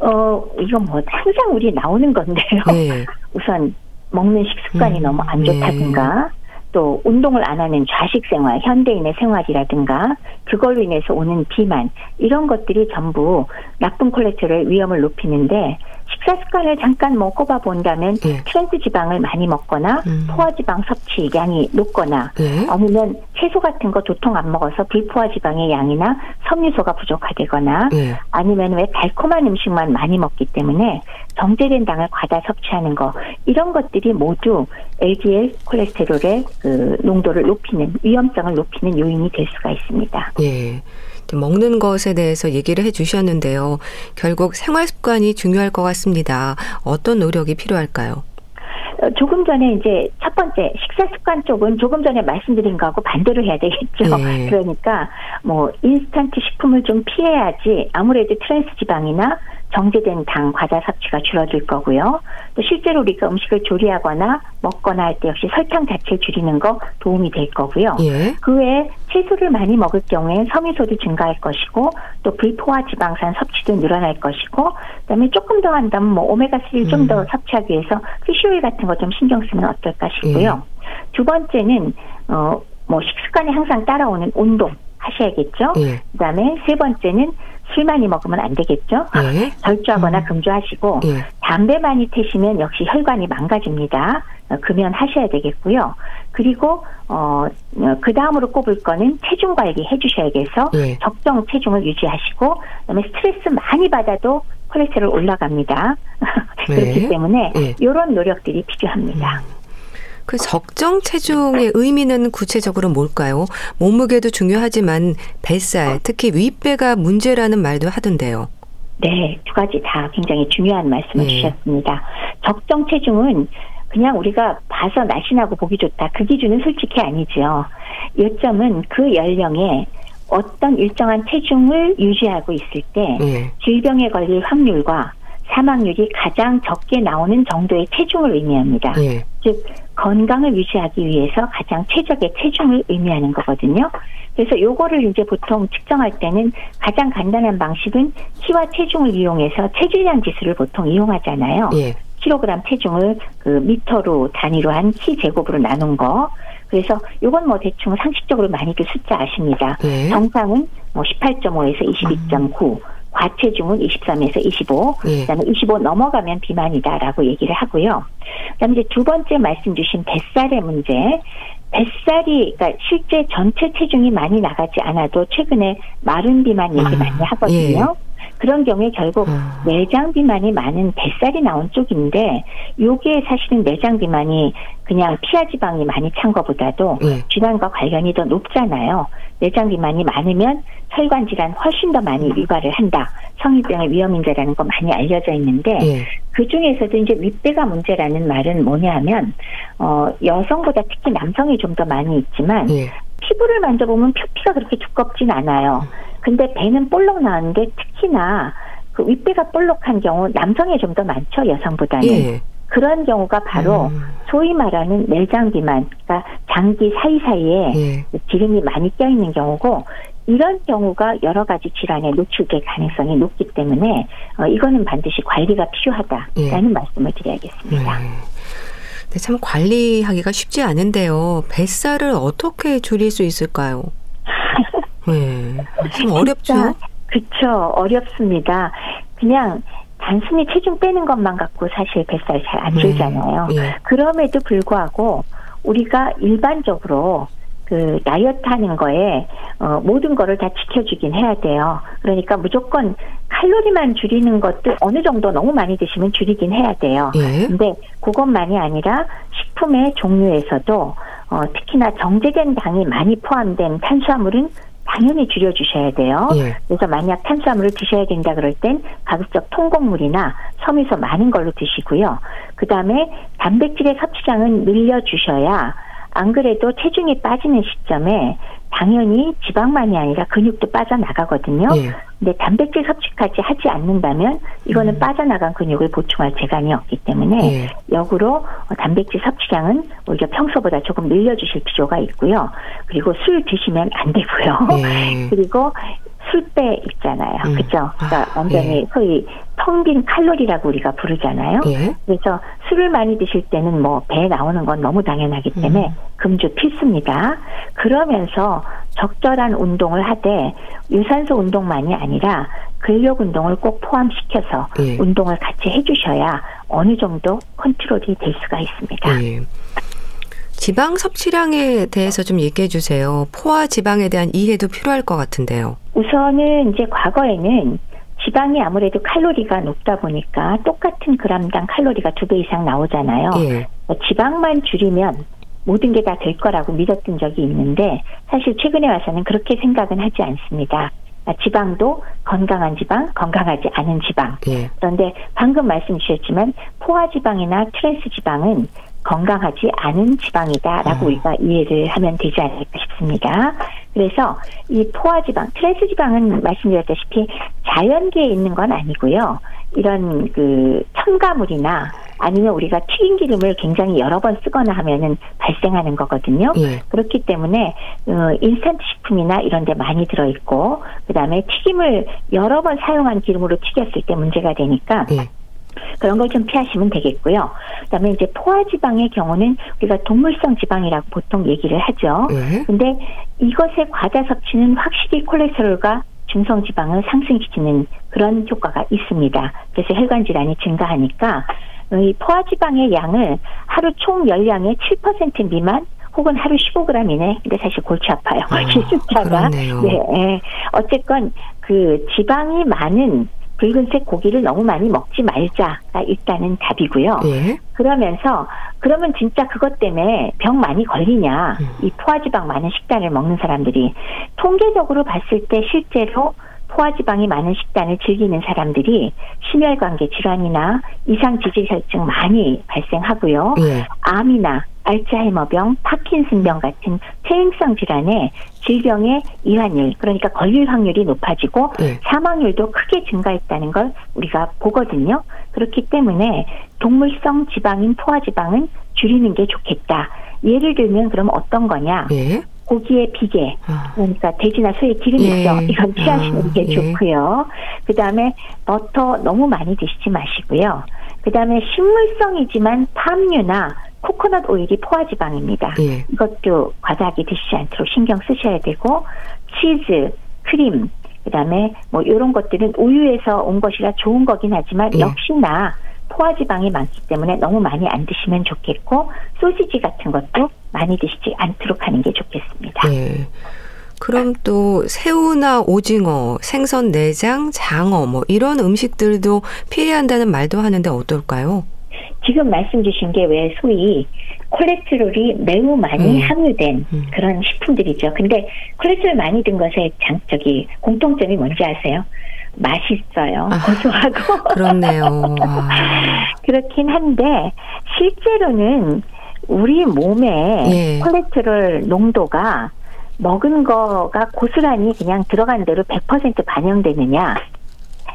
어, 이건 뭐 항상 우리 나오는 건데요. 네. 우선 먹는 식습관이 음, 너무 안 좋다든가, 네. 또 운동을 안 하는 좌식 생활, 현대인의 생활이라든가, 그걸로 인해서 오는 비만, 이런 것들이 전부 나쁜 콜레스테롤 위험을 높이는데, 식사 습관을 잠깐 뭐 꼽아 본다면 예. 트랜스 지방을 많이 먹거나 음. 포화 지방 섭취량이 높거나 예. 아니면 채소 같은 거 도통 안 먹어서 불포화 지방의 양이나 섬유소가 부족하되거나 예. 아니면 왜 달콤한 음식만 많이 먹기 때문에 정제된 당을 과다 섭취하는 거 이런 것들이 모두 LDL 콜레스테롤의 그 농도를 높이는 위험성을 높이는 요인이 될 수가 있습니다. 예. 먹는 것에 대해서 얘기를 해 주셨는데요. 결국 생활 습관이 중요할 것 같습니다. 어떤 노력이 필요할까요? 어, 조금 전에 이제 첫 번째 식사 습관 쪽은 조금 전에 말씀드린 거하고 반대로 해야 되겠죠. 네. 그러니까 뭐 인스턴트 식품을 좀 피해야지 아무래도 트랜스 지방이나 정제된 당, 과다 섭취가 줄어들 거고요. 또 실제로 우리가 음식을 조리하거나 먹거나 할 때 역시 설탕 자체를 줄이는 거 도움이 될 거고요. 예. 그 외에 채소를 많이 먹을 경우에 섬유소도 증가할 것이고 또 불포화 지방산 섭취도 늘어날 것이고 그다음에 조금 더 한다면 뭐 오메가 3를 음. 좀더 섭취하기 위해서 피쉬오일 같은 거 좀 신경 쓰면 어떨까 싶고요. 예. 두 번째는 어 뭐 식습관에 항상 따라오는 운동 하셔야겠죠. 예. 그다음에 세 번째는 술 많이 먹으면 안 되겠죠. 예. 절주하거나 음. 금주하시고 예. 담배 많이 태시면 역시 혈관이 망가집니다. 어, 금연하셔야 되겠고요. 그리고 어그 다음으로 꼽을 거는 체중 관리 해주셔야겠어. 예. 적정 체중을 유지하시고 그다음에 스트레스 많이 받아도 콜레스테롤 올라갑니다. 그렇기 네. 때문에 이런 노력들이 필요합니다. 음. 그 적정 체중의 의미는 구체적으로 뭘까요? 몸무게도 중요하지만 뱃살, 특히 윗배가 문제라는 말도 하던데요. 네, 두 가지 다 굉장히 중요한 말씀을 네. 주셨습니다. 적정 체중은 그냥 우리가 봐서 날씬하고 보기 좋다. 그 기준은 솔직히 아니죠. 요점은 그 연령에 어떤 일정한 체중을 유지하고 있을 때 네. 질병에 걸릴 확률과 사망률이 가장 적게 나오는 정도의 체중을 의미합니다. 네. 즉 건강을 유지하기 위해서 가장 최적의 체중을 의미하는 거거든요. 그래서 요거를 이제 보통 측정할 때는 가장 간단한 방식은 키와 체중을 이용해서 체질량 지수를 보통 이용하잖아요. 예. 킬로그램 체중을 그 미터로 단위로 한 키 제곱으로 나눈 거. 그래서 요건 뭐 대충 상식적으로 많이들 숫자 아십니다. 예. 정상은 뭐 18.5에서 22.9. 음. 과체중은 23에서 25, 예. 그다음에 25 넘어가면 비만이다라고 얘기를 하고요. 그다음에 이제 두 번째 말씀 주신 뱃살의 문제. 뱃살이 그러니까 실제 전체 체중이 많이 나가지 않아도 최근에 마른 비만 얘기 아, 많이 하거든요. 예. 그런 경우에 결국 아. 내장 비만이 많은 뱃살이 나온 쪽인데 요게 사실은 내장 비만이 그냥 피하 지방이 많이 찬 것보다도 네. 질환과 관련이 더 높잖아요. 내장 비만이 많으면 혈관 질환 훨씬 더 많이 유발을 한다. 성인병의 위험 인자라는 거 많이 알려져 있는데 네. 그 중에서도 이제 윗배가 문제라는 말은 뭐냐하면 어 여성보다 특히 남성이 좀 더 많이 있지만 네. 피부를 만져보면 표피가 그렇게 두껍진 않아요. 근데 배는 볼록 나왔는데 특히나 그 윗배가 볼록한 경우 남성이 좀더 많죠 여성보다는. 예. 그런 경우가 바로 음. 소위 말하는 내장 비만, 그러니까 장기 사이사이에 예. 기름이 많이 껴 있는 경우고 이런 경우가 여러 가지 질환에 노출될 가능성이 높기 때문에 어, 이거는 반드시 관리가 필요하다라는 예. 말씀을 드려야겠습니다. 네. 네, 참 관리하기가 쉽지 않은데요. 뱃살을 어떻게 줄일 수 있을까요? 네, 참 어렵죠. 그렇죠. 어렵습니다. 그냥 단순히 체중 빼는 것만 갖고 사실 뱃살 잘안 네. 줄잖아요. 네. 네. 그럼에도 불구하고 우리가 일반적으로 그 다이어트 하는 거에 어 모든 거를 다 지켜주긴 해야 돼요. 그러니까 무조건 칼로리만 줄이는 것도 어느 정도 너무 많이 드시면 줄이긴 해야 돼요. 예. 근데 그것만이 아니라 식품의 종류에서도 어 특히나 정제된 당이 많이 포함된 탄수화물은 당연히 줄여주셔야 돼요. 예. 그래서 만약 탄수화물을 드셔야 된다 그럴 땐 가급적 통곡물이나 섬유소 많은 걸로 드시고요. 그 다음에 단백질의 섭취량은 늘려주셔야 안 그래도 체중이 빠지는 시점에 당연히 지방만이 아니라 근육도 빠져나가거든요. 예. 근데 단백질 섭취까지 하지 않는다면 이거는 음. 빠져나간 근육을 보충할 재간이 없기 때문에 예. 역으로 단백질 섭취량은 오히려 평소보다 조금 늘려주실 필요가 있고요. 그리고 술 드시면 안 되고요. 예. 그리고 술배 있잖아요. 음. 그죠? 그러니까 아, 완전히 예. 소위 텅 빈 칼로리라고 우리가 부르잖아요. 예. 그래서 술을 많이 드실 때는 뭐배 나오는 건 너무 당연하기 때문에 음. 금주 필수입니다. 그러면서 적절한 운동을 하되 유산소 운동만이 아니라 근력 운동을 꼭 포함시켜서 예. 운동을 같이 해주셔야 어느 정도 컨트롤이 될 수가 있습니다. 예. 지방 섭취량에 대해서 좀 얘기해 주세요. 포화 지방에 대한 이해도 필요할 것 같은데요. 우선은 이제 과거에는 지방이 아무래도 칼로리가 높다 보니까 똑같은 그람당 칼로리가 두 배 이상 나오잖아요. 예. 뭐 지방만 줄이면 모든 게 다 될 거라고 믿었던 적이 있는데 사실 최근에 와서는 그렇게 생각은 하지 않습니다. 아, 지방도 건강한 지방, 건강하지 않은 지방. 예. 그런데 방금 말씀 주셨지만 포화 지방이나 트랜스 지방은 건강하지 않은 지방이다라고 음. 우리가 이해를 하면 되지 않을까 싶습니다. 그래서 이 포화지방, 트랜스지방은 말씀드렸다시피 자연계에 있는 건 아니고요. 이런 그 첨가물이나 아니면 우리가 튀긴 기름을 굉장히 여러 번 쓰거나 하면은 발생하는 거거든요. 예. 그렇기 때문에 어, 인스턴트 식품이나 이런 데 많이 들어 있고 그다음에 튀김을 여러 번 사용한 기름으로 튀겼을 때 문제가 되니까 예. 그런 걸 좀 피하시면 되겠고요. 그다음에 이제 포화 지방의 경우는 우리가 동물성 지방이라고 보통 얘기를 하죠. 네. 근데 이것의 과다 섭취는 확실히 콜레스테롤과 중성 지방을 상승시키는 그런 효과가 있습니다. 그래서 혈관 질환이 증가하니까 이 포화 지방의 양을 하루 총 열량의 7% 미만 혹은 하루 15g 이내. 근데 사실 골치 아파요. 아, 숫자가. 네. 네. 어쨌건 그 지방이 많은 붉은색 고기를 너무 많이 먹지 말자가 일단은 답이고요. 예. 그러면서 그러면 진짜 그것 때문에 병 많이 걸리냐? 음. 이 포화지방 많은 식단을 먹는 사람들이 통계적으로 봤을 때 실제로 포화지방이 많은 식단을 즐기는 사람들이 심혈관계 질환이나 이상 지질 혈증 많이 발생하고요. 예. 암이나 알츠하이머병, 파킨슨병 같은 퇴행성 질환의 질병의 이환율, 그러니까 걸릴 확률이 높아지고 네. 사망률도 크게 증가했다는 걸 우리가 보거든요. 그렇기 때문에 동물성 지방인 포화지방은 줄이는 게 좋겠다. 예를 들면 그럼 어떤 거냐? 네. 고기의 비계, 아. 그러니까 돼지나 소의 기름 있죠. 예. 이건 피하시는 아, 게 예. 좋고요. 그 다음에 버터 너무 많이 드시지 마시고요. 그 다음에 식물성이지만 팜유나 코코넛 오일이 포화지방입니다. 예. 이것도 과다하게 드시지 않도록 신경 쓰셔야 되고 치즈, 크림, 그다음에 뭐 이런 것들은 우유에서 온 것이라 좋은 거긴 하지만 예. 역시나 포화지방이 많기 때문에 너무 많이 안 드시면 좋겠고 소시지 같은 것도 많이 드시지 않도록 하는 게 좋겠습니다. 예. 그럼 또 새우나 오징어, 생선 내장, 장어 뭐 이런 음식들도 피해야 한다는 말도 하는데 어떨까요? 지금 말씀 주신 게 왜 소위 콜레스테롤이 매우 많이 음. 함유된 음. 그런 식품들이죠. 근데 콜레스테롤 많이 든 것의 장적이 공통점이 뭔지 아세요? 맛있어요. 아, 고소하고. 그렇네요. 그렇긴 한데 실제로는 우리 몸에 예. 콜레스테롤 농도가 먹은 거가 고스란히 그냥 들어간 대로 100% 반영되느냐?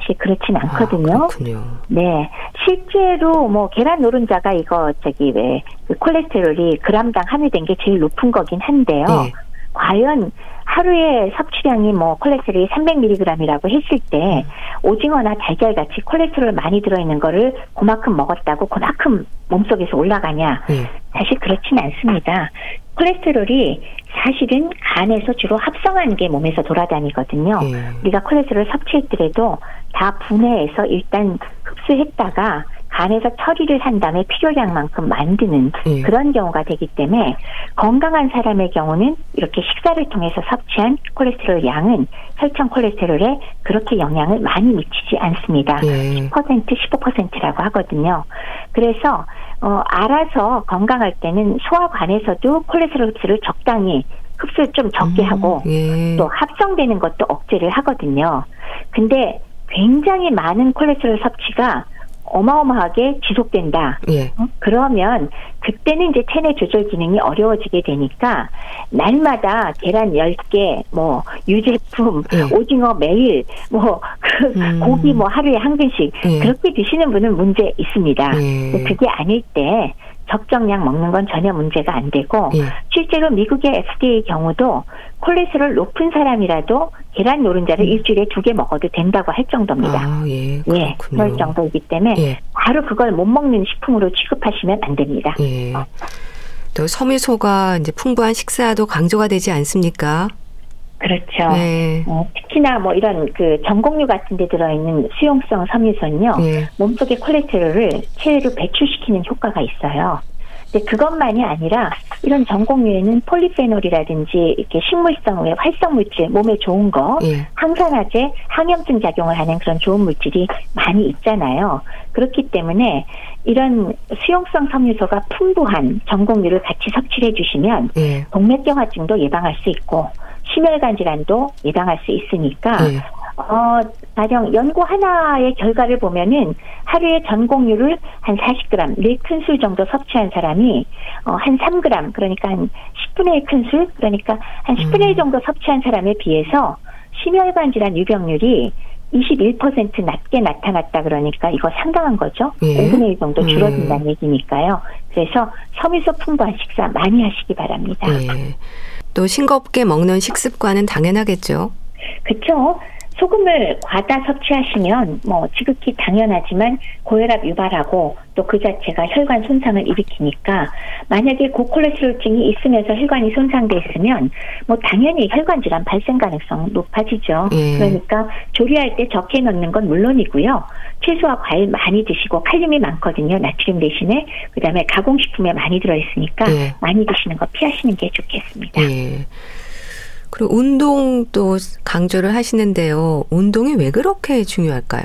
사실 그렇진 아, 않거든요. 아, 네. 실제로 뭐 계란 노른자가 이거 저기 왜 그 콜레스테롤이 그람당 함유된 게 제일 높은 거긴 한데요. 네. 과연 하루에 섭취량이 뭐 콜레스테롤이 300mg이라고 했을 때 음. 오징어나 달걀 같이 콜레스테롤 많이 들어있는 거를 그만큼 먹었다고 그만큼 몸속에서 올라가냐? 네. 사실 그렇진 않습니다. 콜레스테롤이 사실은 간에서 주로 합성하는 게 몸에서 돌아다니거든요. 예. 우리가 콜레스테롤 섭취했더라도 다 분해해서 일단 흡수했다가 간에서 처리를 한 다음에 필요량만큼 만드는 예. 그런 경우가 되기 때문에 건강한 사람의 경우는 이렇게 식사를 통해서 섭취한 콜레스테롤 양은 혈청 콜레스테롤에 그렇게 영향을 많이 미치지 않습니다. 예. 10% 15%라고 하거든요. 그래서 어, 알아서 건강할 때는 소화관에서도 콜레스테롤 흡수를 적당히 흡수를 좀 적게 음, 하고 예. 또 합성되는 것도 억제를 하거든요. 근데 굉장히 많은 콜레스테롤 섭취가 어마어마하게 지속된다. 예. 어? 그러면 그때는 이제 체내 조절 기능이 어려워지게 되니까 날마다 계란 10개, 뭐 유제품, 예. 오징어 매일, 뭐그 음. 고기 뭐 하루에 한 근씩 예. 그렇게 드시는 분은 문제 있습니다. 예. 그게 아닐 때 적정량 먹는 건 전혀 문제가 안 되고 예. 실제로 미국의 FDA 경우도 콜레스테롤 높은 사람이라도 계란 노른자를 음. 일주일에 두 개 먹어도 된다고 할 정도입니다. 아, 예, 예, 그럴 정도이기 때문에 예. 바로 그걸 못 먹는 식품으로 취급하시면 안 됩니다. 예. 또 섬유소가 이제 풍부한 식사도 강조가 되지 않습니까? 그렇죠. 네. 어, 특히나 뭐 이런 그 전곡류 같은 데 들어있는 수용성 섬유소는요. 네. 몸속의 콜레스테롤을 체외로 배출시키는 효과가 있어요. 근데 그것만이 아니라 이런 전곡류에는 폴리페놀이라든지 이렇게 식물성의 활성 물질, 몸에 좋은 거, 예. 항산화제, 항염증 작용을 하는 그런 좋은 물질이 많이 있잖아요. 그렇기 때문에 이런 수용성 섬유소가 풍부한 전곡류를 같이 섭취해 를 주시면 예. 동맥경화증도 예방할 수 있고 심혈관 질환도 예방할 수 있으니까 네. 어, 가령 연구 하나의 결과를 보면은 하루에 전공률을 한 40g, 4큰술 정도 섭취한 사람이 어, 한 3g, 그러니까 한 10분의 1 큰술, 그러니까 한 10분의 1 음. 정도 섭취한 사람에 비해서 심혈관 질환 유병률이 21% 낮게 나타났다 그러니까 이거 상당한 거죠. 예. 5분의 1 정도 줄어든다는 음. 얘기니까요. 그래서 섬유소 풍부한 식사 많이 하시기 바랍니다. 예. 또 싱겁게 먹는 식습관은 당연하겠죠. 그렇죠. 소금을 과다 섭취하시면 뭐 지극히 당연하지만 고혈압 유발하고 또 그 자체가 혈관 손상을 일으키니까 만약에 고콜레스테롤증이 있으면서 혈관이 손상돼 있으면 뭐 당연히 혈관 질환 발생 가능성 높아지죠. 예. 그러니까 조리할 때 적게 넣는 건 물론이고요. 채소와 과일 많이 드시고 칼륨이 많거든요. 나트륨 대신에 그다음에 가공식품에 많이 들어 있으니까 예. 많이 드시는 거 피하시는 게 좋겠습니다. 예. 그리고 운동도 강조를 하시는데요. 운동이 왜 그렇게 중요할까요?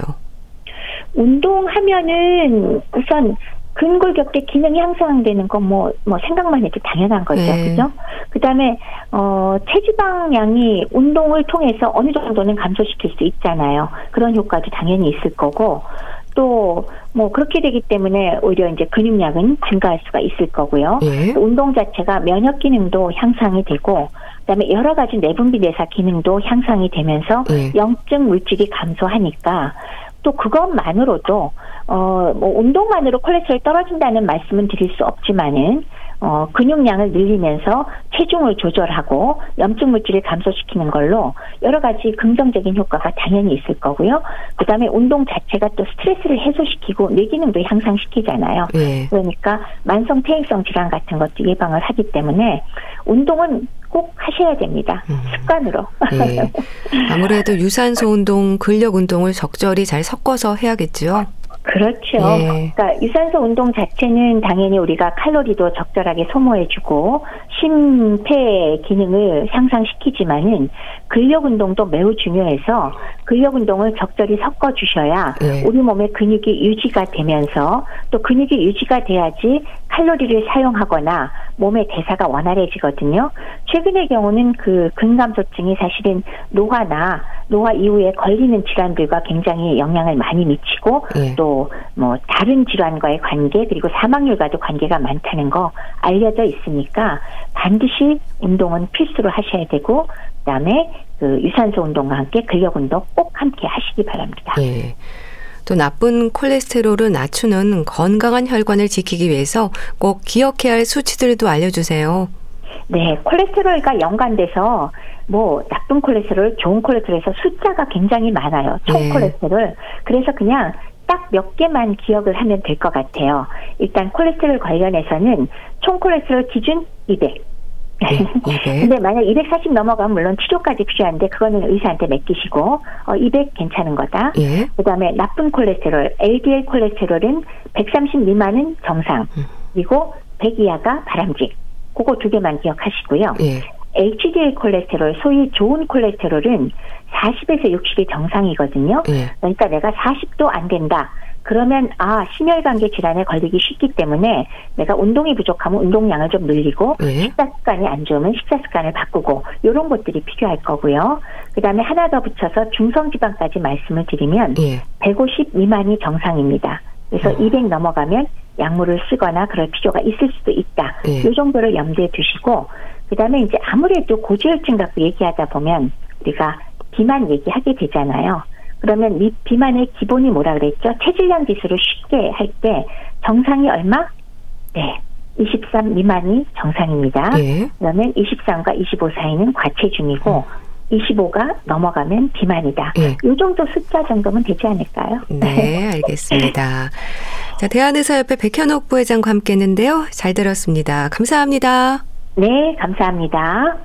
운동하면은 우선 근골격계 기능이 향상되는 건 뭐, 뭐 생각만 해도 당연한 거죠. 네. 그죠? 그 다음에, 어, 체지방량이 운동을 통해서 어느 정도는 감소시킬 수 있잖아요. 그런 효과도 당연히 있을 거고, 또, 뭐, 그렇게 되기 때문에 오히려 이제 근육량은 증가할 수가 있을 거고요. 네. 운동 자체가 면역 기능도 향상이 되고, 그다음에 여러 가지 내분비 내사 기능도 향상이 되면서 네. 영증 물질이 감소하니까 또 그것만으로도 어 뭐 운동만으로 콜레스테롤 떨어진다는 말씀은 드릴 수 없지만은 어, 근육량을 늘리면서 체중을 조절하고 염증 물질을 감소시키는 걸로 여러 가지 긍정적인 효과가 당연히 있을 거고요. 그다음에 운동 자체가 또 스트레스를 해소시키고 뇌 기능도 향상시키잖아요. 네. 그러니까 만성 퇴행성 질환 같은 것도 예방을 하기 때문에 운동은 꼭 하셔야 됩니다. 음. 습관으로. 네. 아무래도 유산소 운동, 근력 운동을 적절히 잘 섞어서 해야겠죠. 그렇죠. 예. 그러니까 유산소 운동 자체는 당연히 우리가 칼로리도 적절하게 소모해주고 심폐 기능을 향상시키지만은 근력 운동도 매우 중요해서 근력 운동을 적절히 섞어 주셔야 예. 우리 몸의 근육이 유지가 되면서 또 근육이 유지가 돼야지 칼로리를 사용하거나 몸의 대사가 원활해지거든요. 최근의 경우는 그 근감소증이 사실은 노화나 노화 이후에 걸리는 질환들과 굉장히 영향을 많이 미치고 예. 또뭐 다른 질환과의 관계 그리고 사망률과도 관계가 많다는 거 알려져 있으니까 반드시 운동은 필수로 하셔야 되고 그다음에 그 유산소 운동과 함께 근력 운동 꼭 함께 하시기 바랍니다. 예. 또 나쁜 콜레스테롤을 낮추는 건강한 혈관을 지키기 위해서 꼭 기억해야 할 수치들도 알려주세요. 네, 콜레스테롤과 연관돼서 뭐 나쁜 콜레스테롤, 좋은 콜레스테롤에서 숫자가 굉장히 많아요. 총 네. 콜레스테롤. 그래서 그냥 딱 몇 개만 기억을 하면 될 것 같아요. 일단 콜레스테롤 관련해서는 총 콜레스테롤 기준 200. 네, 근데 만약 240 넘어가면 물론 치료까지 필요한데 그거는 의사한테 맡기시고 어, 200 괜찮은 거다. 예. 그다음에 나쁜 콜레스테롤, LDL 콜레스테롤은 130 미만은 정상. 음. 그리고 100 이하가 바람직. 그거 두 개만 기억하시고요. 예. HDL 콜레스테롤, 소위 좋은 콜레스테롤은 40에서 60이 정상이거든요. 예. 그러니까 내가 40도 안 된다. 그러면 아 심혈관계 질환에 걸리기 쉽기 때문에 내가 운동이 부족하면 운동량을 좀 늘리고 네. 식사 습관이 안 좋으면 식사 습관을 바꾸고 이런 것들이 필요할 거고요. 그다음에 하나 더 붙여서 중성 지방까지 말씀을 드리면 네. 150 미만이 정상입니다. 그래서 어. 200 넘어가면 약물을 쓰거나 그럴 필요가 있을 수도 있다. 네. 이 정도를 염두에 두시고 그다음에 이제 아무래도 고지혈증 갖고 얘기하다 보면 우리가 비만 얘기하게 되잖아요. 그러면 이 비만의 기본이 뭐라 그랬죠? 체질량 지수를 쉽게 할 때 정상이 얼마? 네. 23 미만이 정상입니다. 네. 그러면 23과 25 사이는 과체중이고 음. 25가 넘어가면 비만이다. 네. 이 정도 숫자 정도면 되지 않을까요? 네, 알겠습니다. 자, 대한의사협회 백현옥 부회장과 함께 했는데요. 잘 들었습니다. 감사합니다. 네, 감사합니다.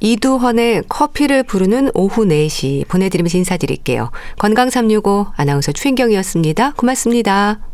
이두헌의 커피를 부르는 오후 4시 보내드리면서 인사드릴게요. 건강365 아나운서 추인경이었습니다. 고맙습니다.